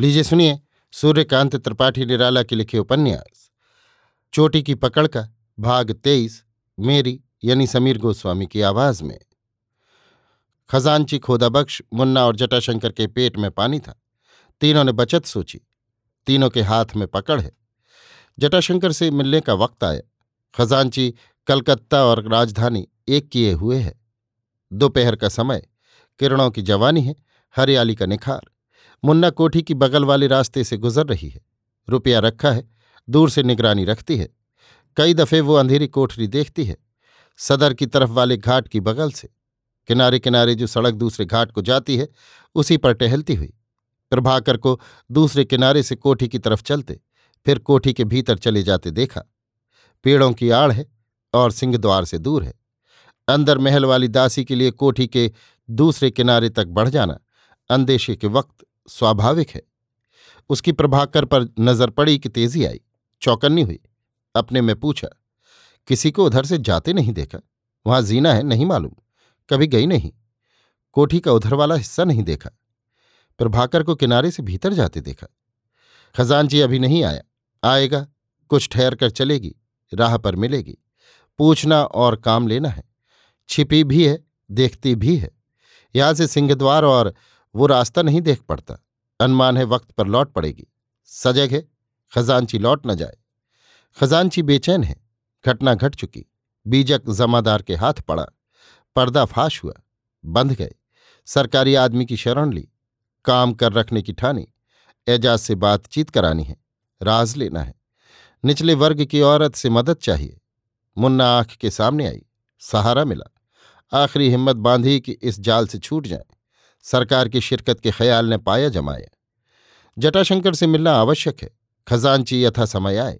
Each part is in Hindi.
लीजिए सुनिए, सूर्यकांत त्रिपाठी निराला के लिखे उपन्यास। चोटी की पकड़ का भाग तेईस, मेरी यानी समीर गोस्वामी की आवाज़ में। खजानची खोदा बख्श मुन्ना और जटाशंकर के पेट में पानी था। तीनों ने बचत सोची, तीनों के हाथ में पकड़ है। जटाशंकर से मिलने का वक्त आया। खजानची कलकत्ता और राजधानी एक किए हुए है। दोपहर का समय, किरणों की जवानी है, हरियाली का निखार। मुन्ना कोठी की बगल वाले रास्ते से गुजर रही है। रुपया रखा है, दूर से निगरानी रखती है। कई दफे वो अंधेरी कोठरी देखती है, सदर की तरफ़ वाले घाट की बगल से। किनारे किनारे जो सड़क दूसरे घाट को जाती है, उसी पर टहलती हुई। प्रभाकर को दूसरे किनारे से कोठी की तरफ़ चलते, फिर कोठी के भीतर चले जाते देखा। पेड़ों की आड़ है और सिंहद्वार से दूर है। अंदर महल वाली दासी के लिए कोठी के दूसरे किनारे तक बढ़ जाना, अंदेशे के वक्त स्वाभाविक है। उसकी प्रभाकर पर नज़र पड़ी कि तेज़ी आई, चौकन्नी हुई। अपने में पूछा, किसी को उधर से जाते नहीं देखा? वहाँ जीना है, नहीं मालूम। कभी गई नहीं? कोठी का उधर वाला हिस्सा नहीं देखा? प्रभाकर को किनारे से भीतर जाते देखा। खजानजी अभी नहीं आया। आएगा, कुछ ठहर कर चलेगी, राह पर मिलेगी। पूछना और काम लेना है। छिपी भी है, देखती भी है। यहाँ से सिंहद्वार और वो रास्ता नहीं देख पड़ता। अनुमान है वक्त पर लौट पड़ेगी। सजग है खजानची लौट न जाए। खजानची बेचैन है, घटना घट चुकी। बीजक जमादार के हाथ पड़ा। पर्दा फाश हुआ। बंध गए। सरकारी आदमी की शरण ली। काम कर रखने की ठानी। एजाज से बातचीत करानी है। राज लेना है। निचले वर्ग की औरत से मदद चाहिए। मुन्ना आँख के सामने आई। सहारा मिला। आखिरी हिम्मत बांधी कि इस जाल से छूट जाए। सरकार की शिरकत के ख्याल ने पाया जमाया जटाशंकर से मिलना आवश्यक है। खजानची यथा समय आए।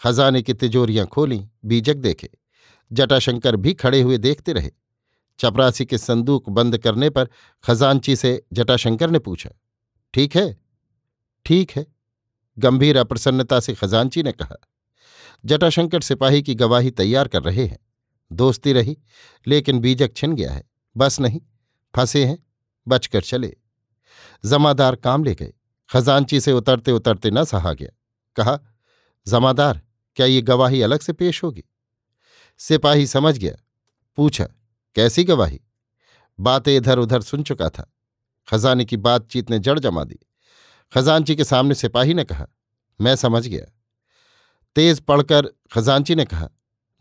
खजाने की तिजोरियाँ खोलीं, बीजक देखे। जटाशंकर भी खड़े हुए देखते रहे। चपरासी के संदूक बंद करने पर खजानची से जटाशंकर ने पूछा, ठीक है? ठीक है, गंभीर अप्रसन्नता से खजानची ने कहा। जटाशंकर सिपाही की गवाही तैयार कर रहे हैं। दोस्ती रही, लेकिन बीजक छिन गया है। बस नहीं, फंसे हैं। बचकर चले। जमादार काम ले गए। खजानची से उतरते उतरते न सहा गया। कहा, जमादार, क्या ये गवाही अलग से पेश होगी? सिपाही समझ गया। पूछा, कैसी गवाही? बातें इधर उधर सुन चुका था। खजाने की बातचीत ने जड़ जमा दी। खजानची के सामने सिपाही ने कहा, मैं समझ गया। तेज पढ़कर खजानची ने कहा,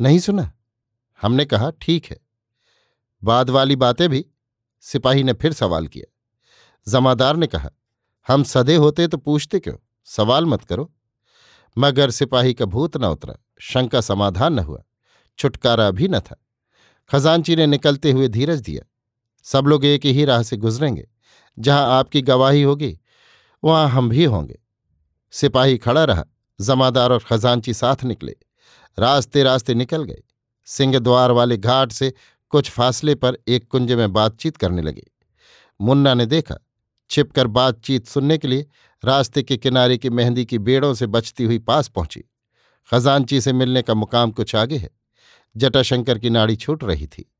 नहीं सुना? हमने कहा, ठीक है। बाद वाली बातें भी सिपाही ने फिर सवाल किया। जमादार ने कहा, हम सदे होते तो पूछते क्यों? सवाल मत करो। मगर सिपाही का भूत न उतरा, शंका समाधान न हुआ, छुटकारा भी न था। खजानची ने निकलते हुए धीरज दिया, सब लोग एक ही राह से गुजरेंगे। जहाँ आपकी गवाही होगी, वहाँ हम भी होंगे। सिपाही खड़ा रहा, जमादार और खजानची साथ निकले। रास्ते रास्ते निकल गए। सिंह द्वार वाले घाट से कुछ फासले पर एक कुंज में बातचीत करने लगे। मुन्ना ने देखा, छिपकर बातचीत सुनने के लिए रास्ते के किनारे की मेहंदी की बेड़ों से बचती हुई पास पहुँची। खजानची से मिलने का मुकाम कुछ आगे है। जटाशंकर की नाड़ी छूट रही थी।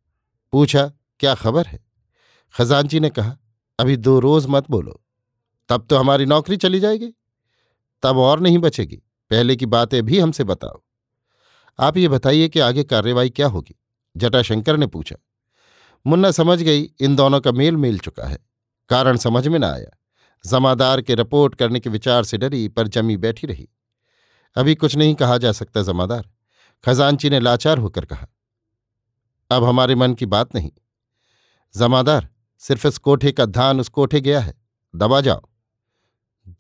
पूछा, क्या खबर है? खजानची ने कहा, अभी दो रोज मत बोलो। तब तो हमारी नौकरी चली जाएगी। तब और नहीं बचेगी। पहले की बातें भी हमसे बताओ। आप ये बताइए कि आगे कार्रवाई क्या होगी? जटाशंकर ने पूछा, मुन्ना समझ गई, इन दोनों का मेल मिल चुका है। कारण समझ में न आया। जमादार के रिपोर्ट करने के विचार से डरी, पर जमी बैठी रही। अभी कुछ नहीं कहा जा सकता जमादार। खजानची ने लाचार होकर कहा, अब हमारे मन की बात नहीं। जमादार, सिर्फ़ इस कोठे का धान उस कोठे गया है। दबा जाओ।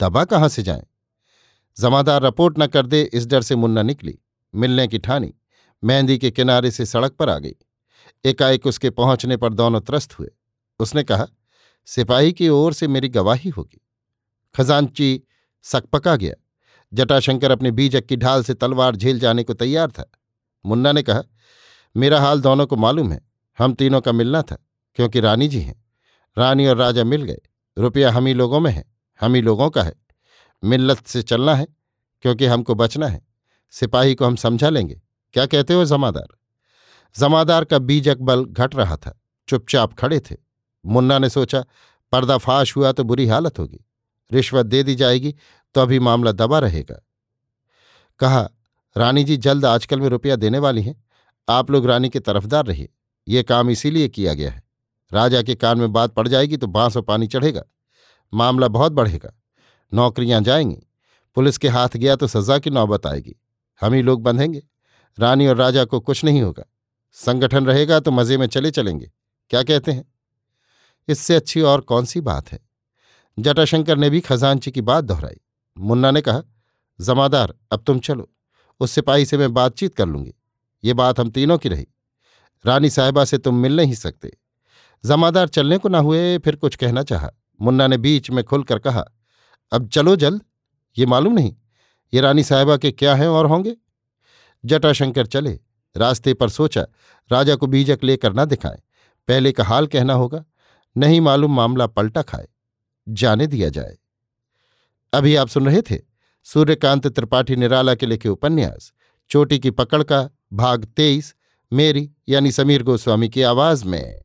दबा कहाँ से जाए? जमादार रिपोर्ट न कर दे, इस डर से मुन्ना निकली। मिलने की ठानी। मेहंदी के किनारे से सड़क पर आ गई। एकाएक उसके पहुँचने पर दोनों त्रस्त हुए। उसने कहा, सिपाही की ओर से मेरी गवाही होगी। खजानची सकपका गया। जटाशंकर अपने बीजक की ढाल से तलवार झेल जाने को तैयार था। मुन्ना ने कहा, मेरा हाल दोनों को मालूम है। हम तीनों का मिलना था, क्योंकि रानी जी हैं। रानी और राजा मिल गए। रुपया हम ही लोगों में है। हम ही लोगों का है। मिल्लत से चलना है, क्योंकि हमको बचना है। सिपाही को हम समझा लेंगे। क्या कहते हो जमादार? जमादार का बीजक बल घट रहा था। चुपचाप खड़े थे। मुन्ना ने सोचा, पर्दाफाश हुआ तो बुरी हालत होगी। रिश्वत दे दी जाएगी तो अभी मामला दबा रहेगा। कहा, रानी जी जल्द आजकल में रुपया देने वाली हैं। आप लोग रानी के तरफदार रहिए। ये काम इसीलिए किया गया है। राजा के कान में बात पड़ जाएगी तो बाँस और पानी चढ़ेगा। मामला बहुत बढ़ेगा। नौकरियाँ जाएँगी। पुलिस के हाथ गया तो सजा की नौबत आएगी। हम ही लोग बंधेंगे। रानी और राजा को कुछ नहीं होगा। संगठन रहेगा तो मज़े में चले चलेंगे। क्या कहते हैं? इससे अच्छी और कौन सी बात है? जटाशंकर ने भी खजांची की बात दोहराई। मुन्ना ने कहा, जमादार, अब तुम चलो। उस सिपाही से मैं बातचीत कर लूँगी। ये बात हम तीनों की रही। रानी साहिबा से तुम मिल नहीं सकते। जमादार चलने को ना हुए, फिर कुछ कहना चाहा। मुन्ना ने बीच में खुलकर कहा, अब चलो जल्द। ये मालूम नहीं। ये रानी साहिबा के क्या हैं और होंगे? जटाशंकर चले। रास्ते पर सोचा, राजा को बीजक लेकर ना दिखाए। पहले का हाल कहना होगा, नहीं मालूम मामला पलटा खाए, जाने दिया जाए। अभी आप सुन रहे थे सूर्यकांत त्रिपाठी निराला के लिखे उपन्यास, चोटी की पकड़ का भाग तेईस, मेरी यानी समीर गोस्वामी की आवाज़ में।